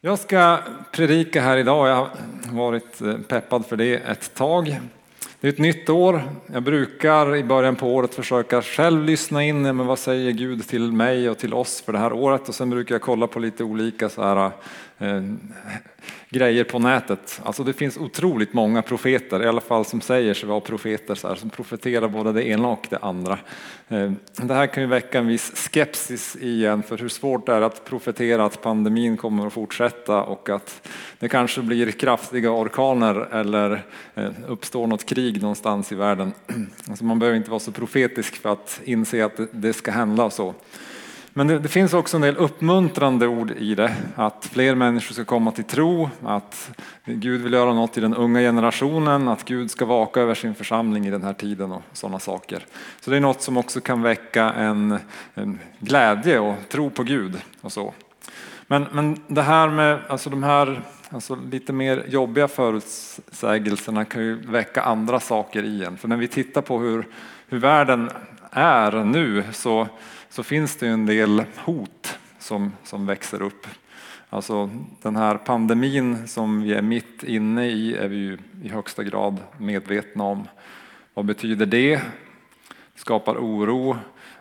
Jag ska predika här idag. Jag har varit eh, peppad för det ett tag. Det är ett nytt år. Jag brukar i början på året försöka själv lyssna in, men vad säger Gud till mig och till oss för det här året? Och sen brukar jag kolla på lite olika så här, Eh, grejer på nätet. Alltså det finns otroligt många profeter, i alla fall som säger sig vara profeter, så här, som profeterar både det ena och det andra. Eh, det här kan ju väcka en viss skepsis igen för hur svårt det är att profetera att pandemin kommer att fortsätta och att det kanske blir kraftiga orkaner eller eh, uppstår något krig någonstans i världen. Alltså man behöver inte vara så profetisk för att inse att det ska hända så. Men det, det, finns också en del uppmuntrande ord i det, att fler människor ska komma till tro, att Gud vill göra något i den unga generationen, att Gud ska vaka över sin församling i den här tiden och sådana saker. Så det är något som också kan väcka en, en glädje och tro på Gud och så. Men, men det här med alltså de här alltså lite mer jobbiga förutsägelserna kan ju väcka andra saker i en. För när vi tittar på hur, hur världen är nu så så finns det en del hot som, som växer upp. Alltså den här pandemin som vi är mitt inne i är vi ju i högsta grad medvetna om. Vad betyder det? Det skapar oro.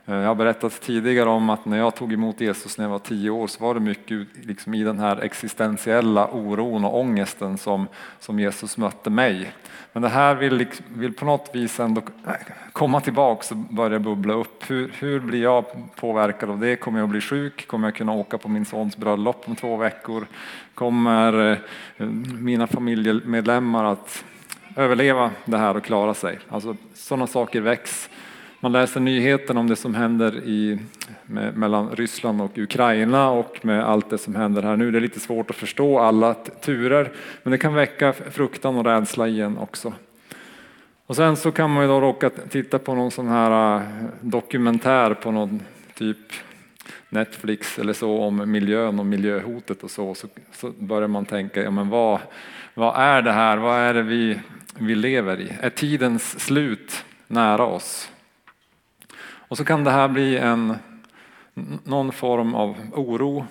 Eh, jag har berättat tidigare om att när jag tog emot Jesus när jag var tio år så var det mycket liksom i den här existentiella oron och ångesten som, som Jesus mötte mig. Men det här vill, liksom, vill på något vis ändå komma tillbaka och börja bubbla upp. Hur, hur blir jag påverkad av det? Kommer jag att bli sjuk? Kommer jag kunna åka på min sons bröllop om två veckor? Kommer eh, mina familjemedlemmar att överleva det här och klara sig? Alltså, sådana saker väcks. Man läser nyheten om det som händer i, med, mellan Ryssland och Ukraina och med allt det som händer här nu. Det är lite svårt att förstå alla turer, men det kan väcka fruktan och rädsla igen också. Och sen så kan man ju då råka titta på någon sån här äh, dokumentär på någon typ Netflix eller så om miljön och miljöhotet och så, så, så börjar man tänka, ja men vad, vad är det här, vad är det vi, vi lever i? Är tidens slut nära oss? Och så kan det här bli en, någon form av oro,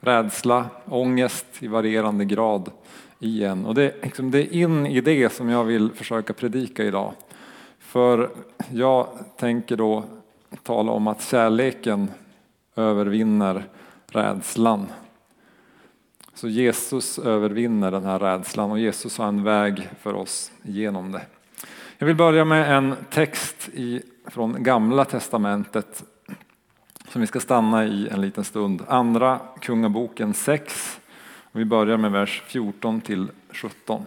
rädsla, ångest i varierande grad i en. Och det, liksom, det är in i det som jag vill försöka predika idag. För jag tänker då tala om att kärleken övervinner rädslan. Så Jesus övervinner den här rädslan och Jesus har en väg för oss genom det. Jag vill börja med en text i, från Gamla Testamentet som vi ska stanna i en liten stund. Andra Kungaboken 6. Vi börjar med vers 14 till 17.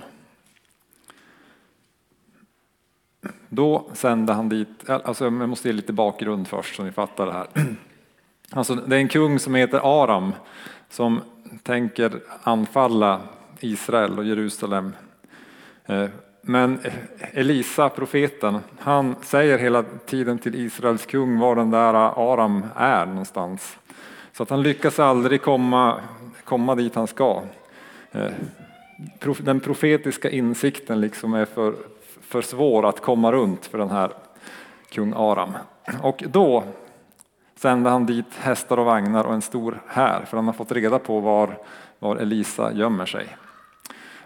Då sände han dit, alltså jag måste ge lite bakgrund först så ni fattar det här. Alltså det är en kung som heter Aram som tänker anfalla Israel och Jerusalem eh, men Elisa, profeten, han säger hela tiden till Israels kung var den där Aram är någonstans. Så att han lyckas aldrig komma, komma dit han ska. Eh, den profetiska insikten liksom är för, för svår att komma runt för den här kung Aram. Och då sände han dit hästar och vagnar och en stor här för han har fått reda på var, var Elisa gömmer sig.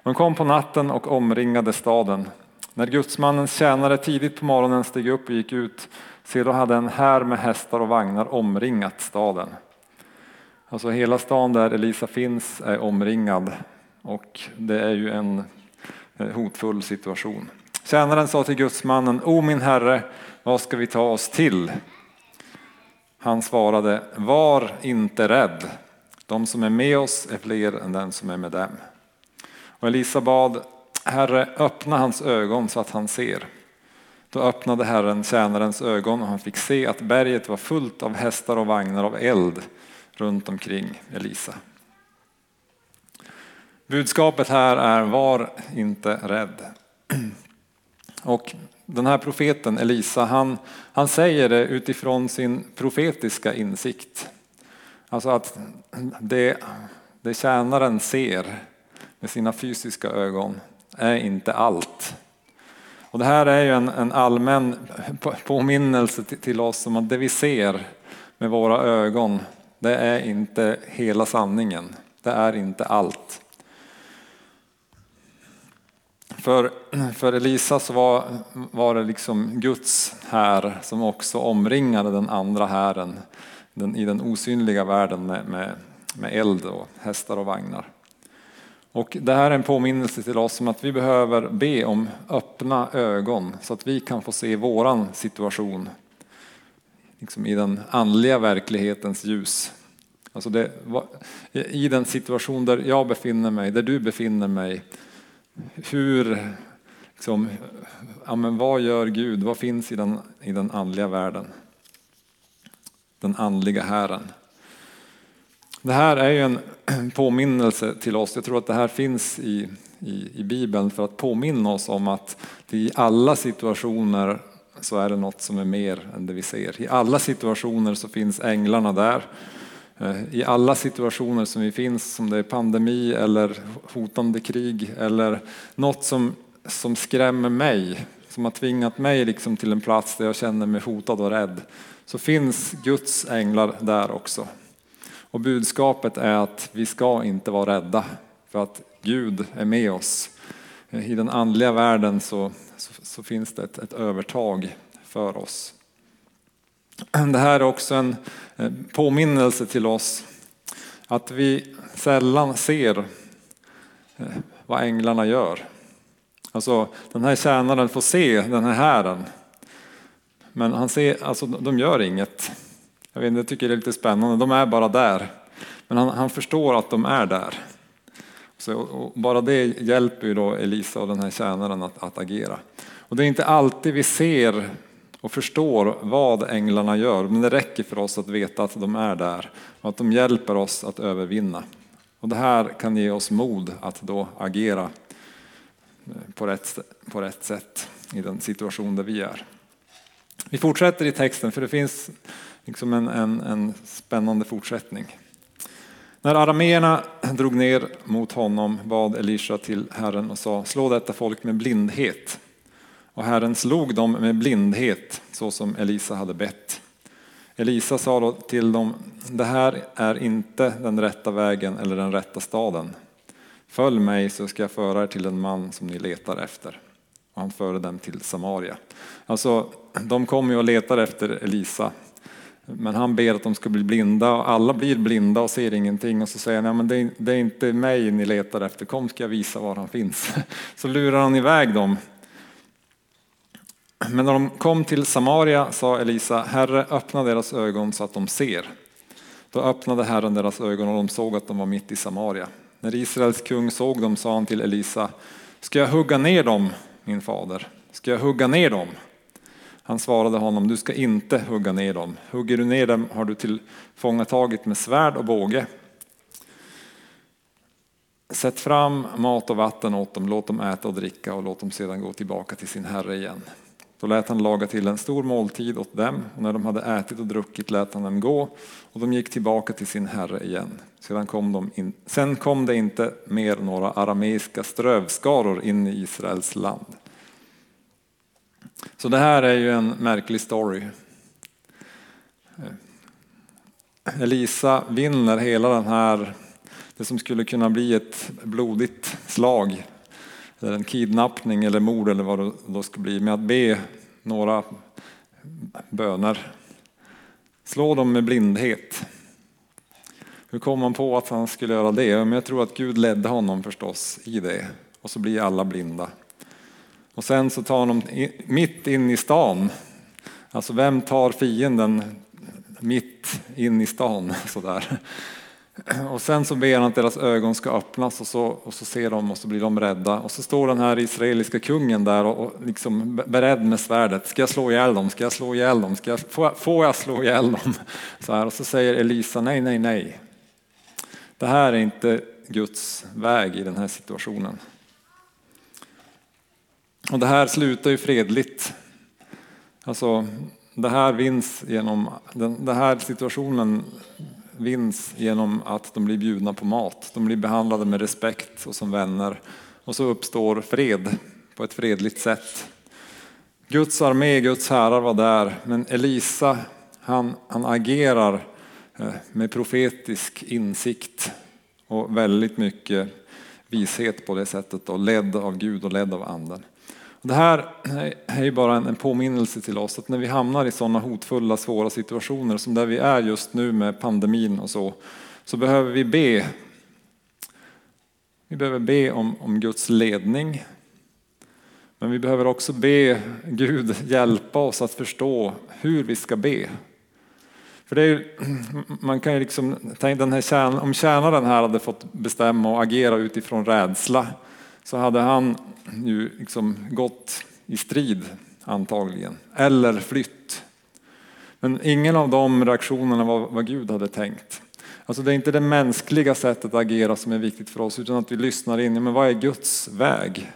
De kom på natten och omringade staden. När gudsmannens tjänare tidigt på morgonen steg upp och gick ut, se då hade en här med hästar och vagnar omringat staden. Alltså hela stan där Elisa finns är omringad och det är ju en eh, hotfull situation. Tjänaren sa till gudsmannen, O min herre, vad ska vi ta oss till? Han svarade, var inte rädd. De som är med oss är fler än den som är med dem. Och Elisa bad, Herre öppna hans ögon så att han ser. Då öppnade Herren tjänarens ögon och han fick se att berget var fullt av hästar och vagnar av eld runt omkring Elisa. Budskapet här är var inte rädd. Och den här profeten Elisa, han, han säger det utifrån sin profetiska insikt. Alltså att det, det tjänaren ser med sina fysiska ögon är inte allt. Och det här är ju en, en allmän påminnelse till, till oss om att det vi ser med våra ögon, det är inte hela sanningen. Det är inte allt. För, för Elisa så var, var det liksom Guds här som också omringade den andra hären den, i den osynliga världen med, med, med eld och hästar och vagnar. Och det här är en påminnelse till oss om att vi behöver be om öppna ögon så att vi kan få se våran situation liksom i den andliga verklighetens ljus. Alltså det, I den situation där jag befinner mig, där du befinner mig, hur, liksom, ja men vad gör Gud? Vad finns i den, i den andliga världen? Den andliga Herren. Det här är ju en påminnelse till oss. Jag tror att det här finns i, i, i Bibeln för att påminna oss om att i alla situationer så är det något som är mer än det vi ser. I alla situationer så finns änglarna där. Eh, I alla situationer som vi finns, som det är pandemi eller hotande krig eller något som, som skrämmer mig, som har tvingat mig liksom till en plats där jag känner mig hotad och rädd, så finns Guds änglar där också. Och budskapet är att vi ska inte vara rädda för att Gud är med oss. I den andliga världen så, så, så finns det ett, ett övertag för oss. Det här är också en eh, påminnelse till oss att vi sällan ser eh, vad änglarna gör. Alltså den här tjänaren får se den här hären. Men han ser, alltså, de gör inget. Jag, vet, jag tycker det är lite spännande, de är bara där. Men han, han förstår att de är där. Så, bara det hjälper ju då Elisa och den här tjänaren att, att agera. Och det är inte alltid vi ser och förstår vad änglarna gör, men det räcker för oss att veta att de är där och att de hjälper oss att övervinna. Och det här kan ge oss mod att då agera eh, på rätt, på rätt sätt i den situation där vi är. Vi fortsätter i texten för det finns liksom en, en, en spännande fortsättning. När arameerna drog ner mot honom bad Elisha till Herren och sa slå detta folk med blindhet. Och Herren slog dem med blindhet så som Elisa hade bett. Elisa sa då till dem, det här är inte den rätta vägen eller den rätta staden. Följ mig så ska jag föra er till den man som ni letar efter. Och han förde dem till Samaria. Alltså, de kommer ju och letar efter Elisa. Men han ber att de ska bli blinda och alla blir blinda och ser ingenting. Och så säger han, men det det är inte mig ni letar efter, kom ska jag visa var han finns. Så lurar han iväg dem men när de kom till Samaria sa Elisa, Herre öppna deras ögon så att de ser. Då öppnade Herren deras ögon och de såg att de var mitt i Samaria. När Israels kung såg dem sa han till Elisa, ska jag hugga ner dem, min fader? Ska jag hugga ner dem? Han svarade honom, du ska inte hugga ner dem. Hugger du ner dem har du tillfångatagit med svärd och båge. Sätt fram mat och vatten åt dem, låt dem äta och dricka och låt dem sedan gå tillbaka till sin herre igen. Då lät han laga till en stor måltid åt dem och när de hade ätit och druckit lät han dem gå och de gick tillbaka till sin herre igen. Sedan kom, de in, sen kom det inte mer några arameiska strövskaror in i Israels land. Så det här är ju en märklig story. Elisa vinner hela den här, det som skulle kunna bli ett blodigt slag eller en kidnappning eller mord eller vad det då ska bli med att be några böner. Slå dem med blindhet. Hur kom han på att han skulle göra det? Men jag tror att Gud ledde honom förstås i det. Och så blir alla blinda. Och sen så tar de mitt in i stan. Alltså vem tar fienden mitt in i stan? Sådär. Och sen så ber han att deras ögon ska öppnas och så, och så ser de och så blir de rädda. Och så står den här israeliska kungen där och, och liksom beredd med svärdet. Ska jag slå ihjäl dem? Ska jag slå ihjäl dem? Ska jag, får, får jag slå ihjäl dem? Så här, och så säger Elisa nej, nej, nej. Det här är inte Guds väg i den här situationen. Och det här slutar ju fredligt. Alltså, det här vinns genom, den, den här situationen vinns genom att de blir bjudna på mat. De blir behandlade med respekt och som vänner. Och så uppstår fred på ett fredligt sätt. Guds armé, Guds herrar var där, men Elisa han, han agerar eh, med profetisk insikt och väldigt mycket vishet på det sättet och ledd av Gud och ledd av anden. Det här är ju bara en påminnelse till oss att när vi hamnar i sådana hotfulla, svåra situationer som där vi är just nu med pandemin och så, så behöver vi be. Vi behöver be om, om Guds ledning. Men vi behöver också be Gud hjälpa oss att förstå hur vi ska be. För det är, man kan ju liksom, den här om tjänaren här hade fått bestämma och agera utifrån rädsla så hade han ju liksom gått i strid antagligen, eller flytt. Men ingen av de reaktionerna var vad Gud hade tänkt. Alltså det är inte det mänskliga sättet att agera som är viktigt för oss utan att vi lyssnar in, men vad är Guds väg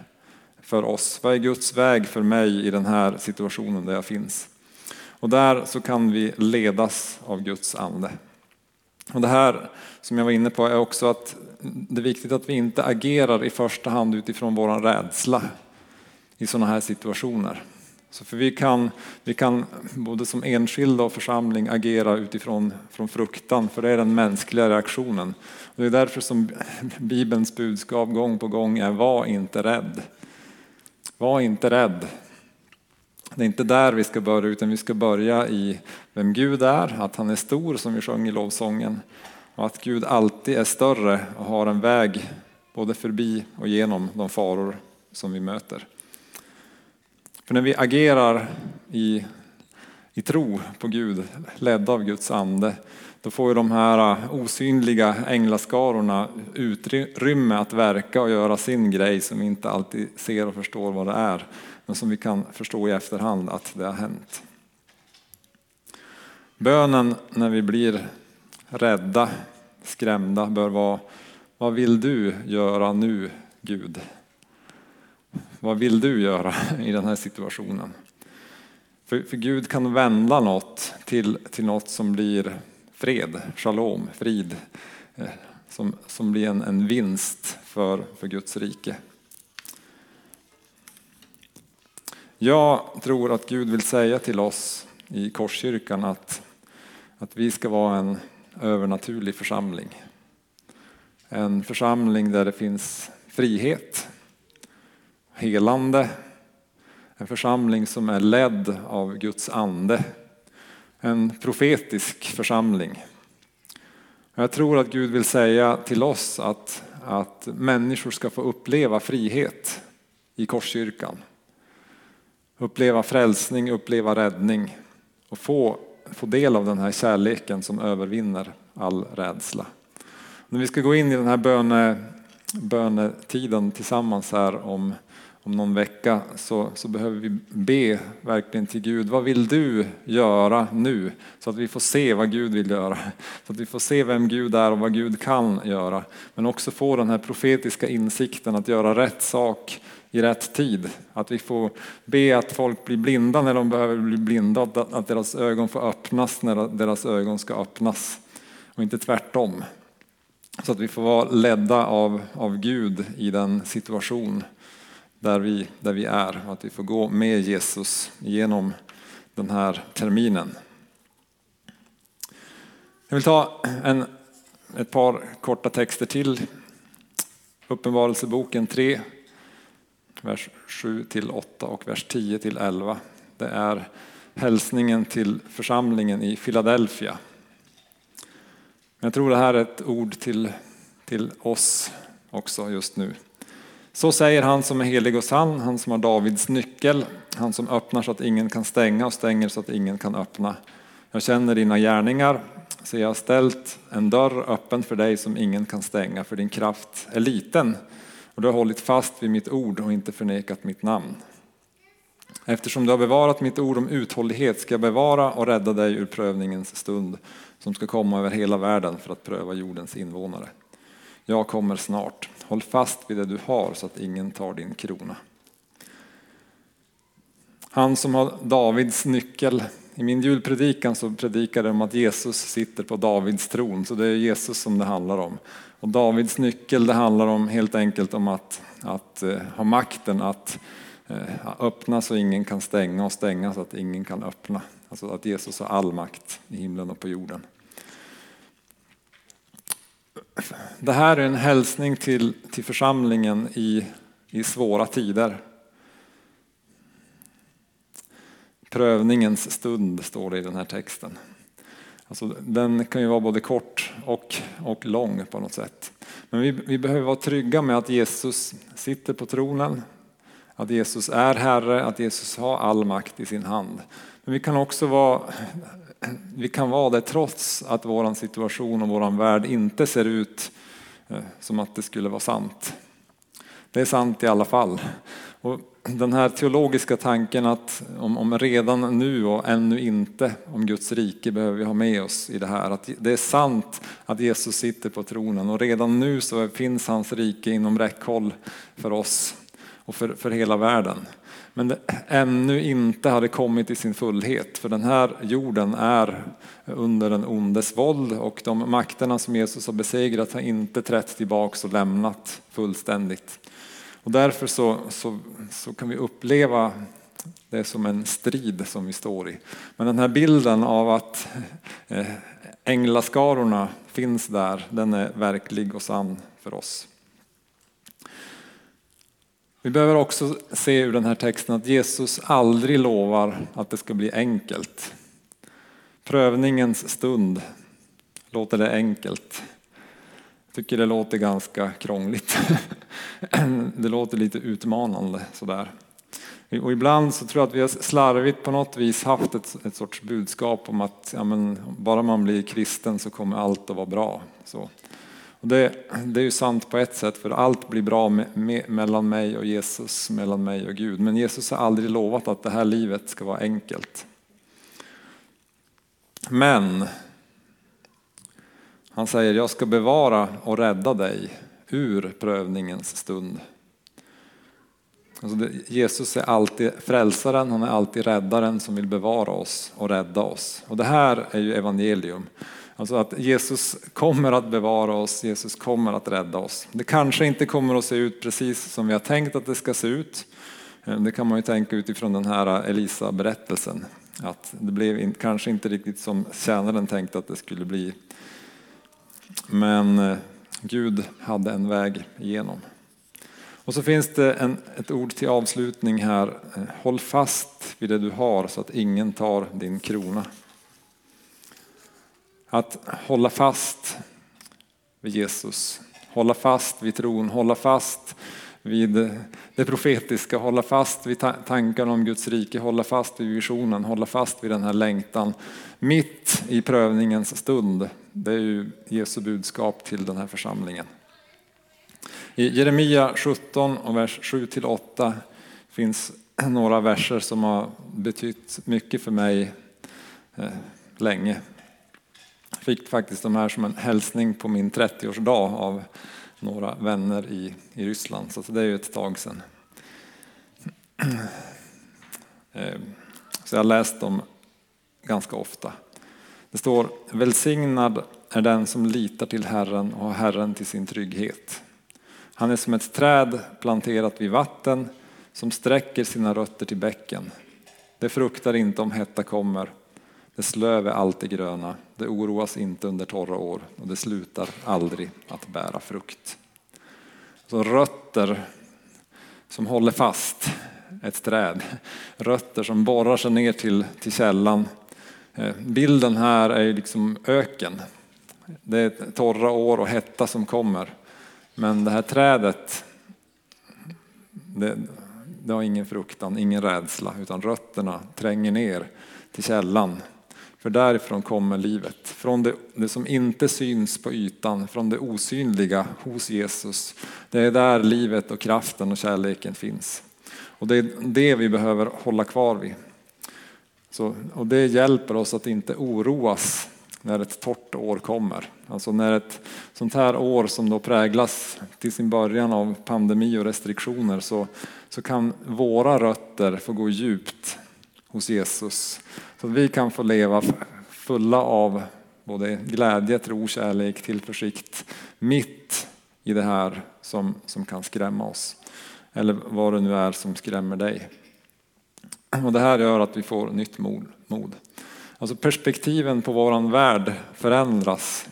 för oss? Vad är Guds väg för mig i den här situationen där jag finns? Och där så kan vi ledas av Guds ande. Och det här som jag var inne på är också att det är viktigt att vi inte agerar i första hand utifrån vår rädsla i sådana här situationer. Så för vi, kan, vi kan både som enskilda och församling agera utifrån från fruktan, för det är den mänskliga reaktionen. Och det är därför som Bibelns budskap gång på gång är var inte rädd. Var inte rädd. Det är inte där vi ska börja utan vi ska börja i vem Gud är, att han är stor som vi sjöng i lovsången och att Gud alltid är större och har en väg både förbi och genom de faror som vi möter. För när vi agerar i, i tro på Gud, ledda av Guds ande, då får ju de här osynliga änglaskarorna utrymme att verka och göra sin grej som vi inte alltid ser och förstår vad det är, men som vi kan förstå i efterhand att det har hänt. Bönen när vi blir rädda, skrämda bör vara Vad vill du göra nu Gud? Vad vill du göra i den här situationen? För, för Gud kan vända något till, till något som blir fred, shalom, frid, eh, som, som blir en, en vinst för, för Guds rike. Jag tror att Gud vill säga till oss i Korskyrkan att, att vi ska vara en övernaturlig församling. En församling där det finns frihet, helande, en församling som är ledd av Guds ande. En profetisk församling. Jag tror att Gud vill säga till oss att, att människor ska få uppleva frihet i Korskyrkan. Uppleva frälsning, uppleva räddning och få få del av den här kärleken som övervinner all rädsla. När vi ska gå in i den här böne, bönetiden tillsammans här om, om någon vecka så, så behöver vi be verkligen till Gud. Vad vill du göra nu? Så att vi får se vad Gud vill göra. Så att vi får se vem Gud är och vad Gud kan göra. Men också få den här profetiska insikten att göra rätt sak i rätt tid. Att vi får be att folk blir blinda när de behöver bli blinda, att deras ögon får öppnas när deras ögon ska öppnas och inte tvärtom. Så att vi får vara ledda av, av Gud i den situation där vi, där vi är och att vi får gå med Jesus genom den här terminen. Jag vill ta en, ett par korta texter till. Uppenbarelseboken 3, vers 7 till 8 och vers 10 till 11. Det är hälsningen till församlingen i Philadelphia. Jag tror det här är ett ord till, till oss också just nu. Så säger han som är helig och sann, han som har Davids nyckel, han som öppnar så att ingen kan stänga och stänger så att ingen kan öppna. Jag känner dina gärningar, så jag har ställt en dörr öppen för dig som ingen kan stänga, för din kraft är liten och du har hållit fast vid mitt ord och inte förnekat mitt namn. Eftersom du har bevarat mitt ord om uthållighet ska jag bevara och rädda dig ur prövningens stund som ska komma över hela världen för att pröva jordens invånare. Jag kommer snart. Håll fast vid det du har så att ingen tar din krona. Han som har Davids nyckel. I min julpredikan så predikade jag om att Jesus sitter på Davids tron, så det är Jesus som det handlar om. Och Davids nyckel det handlar om helt enkelt om att, att uh, ha makten att uh, öppna så ingen kan stänga och stänga så att ingen kan öppna. Alltså att Jesus har all makt i himlen och på jorden. det här är en hälsning till, till församlingen i, i svåra tider. Prövningens stund står det i den här texten. Alltså, den kan ju vara både kort och, och lång på något sätt. Men vi, vi behöver vara trygga med att Jesus sitter på tronen, att Jesus är Herre, att Jesus har all makt i sin hand. Men vi kan också vara, vi kan vara det trots att vår situation och vår värld inte ser ut eh, som att det skulle vara sant. Det är sant i alla fall. Och den här teologiska tanken att om, om, redan nu och ännu inte om Guds rike behöver vi ha med oss i det här. Att det är sant att Jesus sitter på tronen och redan nu så finns hans rike inom räckhåll för oss och för, för hela världen. Men det ännu inte hade kommit i sin fullhet för den här jorden är under den ondes våld och de makterna som Jesus har besegrat har inte trätt tillbaks och lämnat fullständigt. Och därför så, så, så kan vi uppleva det som en strid som vi står i. Men den här bilden av att eh, änglaskarorna finns där, den är verklig och sann för oss. Vi behöver också se ur den här texten att Jesus aldrig lovar att det ska bli enkelt. Prövningens stund låter det enkelt tycker det låter ganska krångligt. Det låter lite utmanande sådär. Och ibland så tror jag att vi har slarvigt på något vis haft ett, ett sorts budskap om att ja, men, bara man blir kristen så kommer allt att vara bra. Så. Och det, det är ju sant på ett sätt för allt blir bra me, me, mellan mig och Jesus, mellan mig och Gud. Men Jesus har aldrig lovat att det här livet ska vara enkelt. Men han säger, jag ska bevara och rädda dig ur prövningens stund. Alltså det, Jesus är alltid frälsaren, han är alltid räddaren som vill bevara oss och rädda oss. Och det här är ju evangelium. Alltså att Jesus kommer att bevara oss, Jesus kommer att rädda oss. Det kanske inte kommer att se ut precis som vi har tänkt att det ska se ut. Eh, det kan man ju tänka utifrån den här eh, Elisa-berättelsen. Att det blev kanske inte riktigt som tjänaren tänkte att det skulle bli. Men eh, Gud hade en väg igenom. Och så finns det en, ett ord till avslutning här. Eh, håll fast vid det du har så att ingen tar din krona. Att hålla fast vid Jesus, hålla fast vid tron, hålla fast vid eh, det profetiska, hålla fast vid tankarna om Guds rike, hålla fast vid visionen, hålla fast vid den här längtan. Mitt i prövningens stund, det är ju Jesu budskap till den här församlingen. I Jeremia 17 och vers 7-8 finns några verser som har betytt mycket för mig eh, länge. Jag fick faktiskt de här som en hälsning på min 30-årsdag av några vänner i, i Ryssland, så det är ju ett tag sedan. Eh, så jag har läst dem ganska ofta. Det står välsignad är den som litar till Herren och har Herren till sin trygghet. Han är som ett träd planterat vid vatten som sträcker sina rötter till bäcken. Det fruktar inte om hetta kommer. Dess löv är alltid gröna. Det oroas inte under torra år och det slutar aldrig att bära frukt. Så rötter som håller fast ett träd. Rötter som borrar sig ner till, till källan. Eh, bilden här är liksom öken. Det är torra år och hetta som kommer. Men det här trädet, det, det har ingen fruktan, ingen rädsla, utan rötterna tränger ner till källan för därifrån kommer livet. Från det, det, som inte syns på ytan, från det osynliga hos Jesus. Det är där livet och kraften och kärleken finns. Och det är det vi behöver hålla kvar vid. Så, och det hjälper oss att inte oroas när ett torrt år kommer. Alltså när ett sånt här år som då präglas till sin början av pandemi och restriktioner så, så kan våra rötter få gå djupt hos Jesus. Så att vi kan få leva fulla av både glädje, tro, kärlek, tillförsikt mitt i det här som, som kan skrämma oss. Eller vad det nu är som skrämmer dig. Och det här gör att vi får nytt mod. Alltså perspektiven på våran värld förändras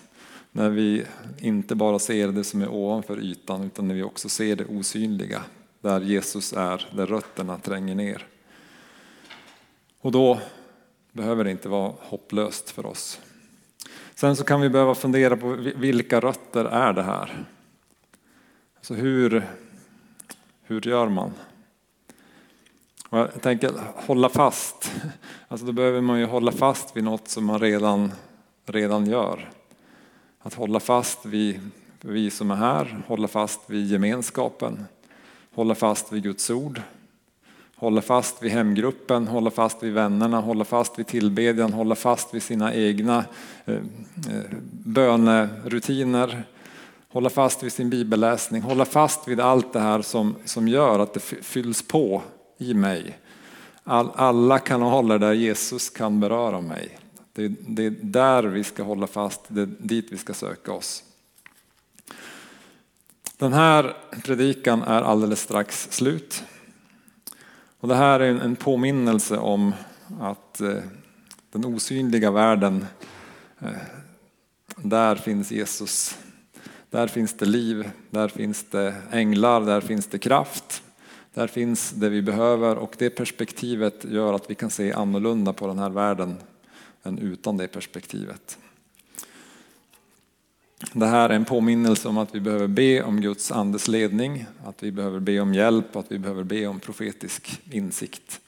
när vi inte bara ser det som är ovanför ytan utan när vi också ser det osynliga, där Jesus är, där rötterna tränger ner. Och då behöver det inte vara hopplöst för oss. Sen så kan vi behöva fundera på vilka rötter är det här? Alltså hur, hur gör man? Och jag tänker hålla fast. Alltså då behöver man ju hålla fast vid något som man redan, redan gör. Att hålla fast vid vi som är här, hålla fast vid gemenskapen, hålla fast vid Guds ord, hålla fast vid hemgruppen, hålla fast vid vännerna, hålla fast vid tillbedjan, hålla fast vid sina egna eh, bönerutiner, hålla fast vid sin bibelläsning, hålla fast vid allt det här som, som gör att det fylls på i mig. All, alla kanaler där Jesus kan beröra mig. Det, det är där vi ska hålla fast, det är dit vi ska söka oss. Den här predikan är alldeles strax slut. Och det här är en påminnelse om att eh, den osynliga världen, eh, där finns Jesus. Där finns det liv, där finns det änglar, där finns det kraft. Där finns det vi behöver och det perspektivet gör att vi kan se annorlunda på den här världen än utan det perspektivet. Det här är en påminnelse om att vi behöver be om Guds andes ledning, att vi behöver be om hjälp, och att vi behöver be om profetisk insikt.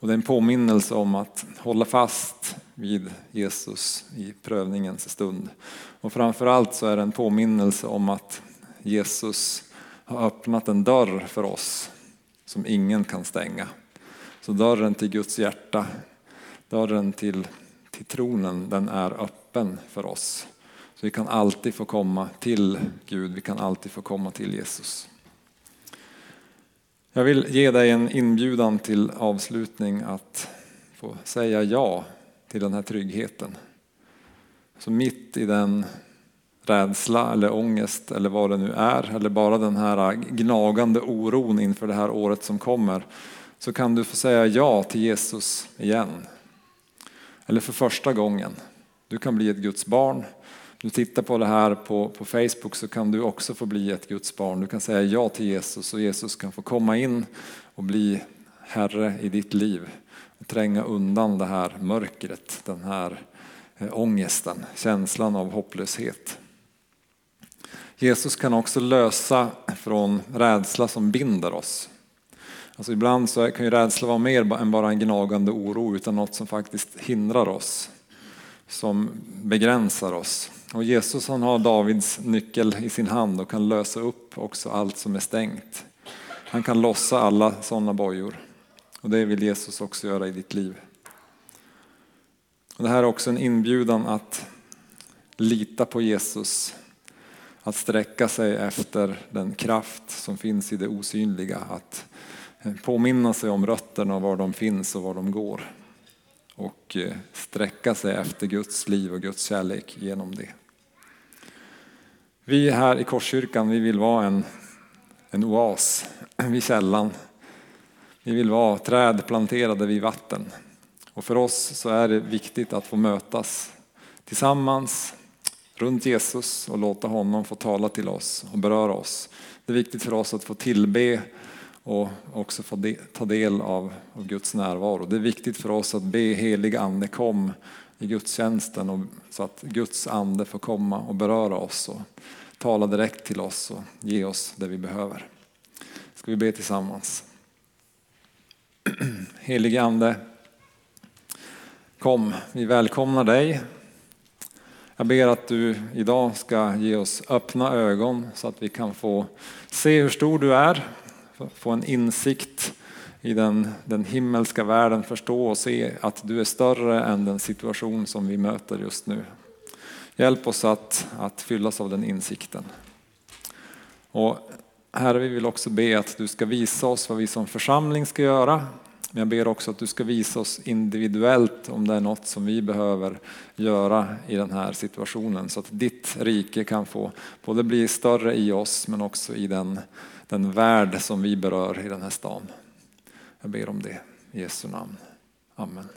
Och det är en påminnelse om att hålla fast vid Jesus i prövningens stund. Och framförallt så är det en påminnelse om att Jesus har öppnat en dörr för oss som ingen kan stänga. Så dörren till Guds hjärta, dörren till, till tronen, den är öppen för oss. Så vi kan alltid få komma till Gud, vi kan alltid få komma till Jesus. Jag vill ge dig en inbjudan till avslutning att få säga ja till den här tryggheten. Så mitt i den rädsla eller ångest eller vad det nu är, eller bara den här gnagande oron inför det här året som kommer, så kan du få säga ja till Jesus igen. Eller för första gången. Du kan bli ett Guds barn. Du tittar på det här på, på Facebook så kan du också få bli ett Guds barn. Du kan säga ja till Jesus och Jesus kan få komma in och bli Herre i ditt liv. Och tränga undan det här mörkret, den här eh, ångesten, känslan av hopplöshet. Jesus kan också lösa från rädsla som binder oss. Alltså ibland så kan ju rädsla vara mer än bara en gnagande oro utan något som faktiskt hindrar oss, som begränsar oss. Och Jesus han har Davids nyckel i sin hand och kan lösa upp också allt som är stängt. Han kan lossa alla sådana bojor. Och det vill Jesus också göra i ditt liv. Och det här är också en inbjudan att lita på Jesus att sträcka sig efter den kraft som finns i det osynliga. Att påminna sig om rötterna var de finns och var de går. Och eh, sträcka sig efter Guds liv och Guds kärlek genom det. Vi här i Korskyrkan vi vill vara en, en oas vid källan. Vi vill vara träd planterade vid vatten. Och för oss så är det viktigt att få mötas tillsammans runt Jesus och låta honom få tala till oss och beröra oss. Det är viktigt för oss att få tillbe och också få ta del av, av Guds närvaro. Det är viktigt för oss att be helig ande kom i gudstjänsten och, så att Guds ande får komma och beröra oss och tala direkt till oss och ge oss det vi behöver. Ska vi be tillsammans? Helige ande, kom, vi välkomnar dig jag ber att du idag ska ge oss öppna ögon så att vi kan få se hur stor du är, få en insikt i den, den himmelska världen, förstå och se att du är större än den situation som vi möter just nu. Hjälp oss att, att fyllas av den insikten. Och Herre, vi vill också be att du ska visa oss vad vi som församling ska göra, men jag ber också att du ska visa oss individuellt om det är något som vi behöver göra i den här situationen så att ditt rike kan få både bli större i oss men också i den, den värld som vi berör i den här stan. Jag ber om det i Jesu namn. Amen.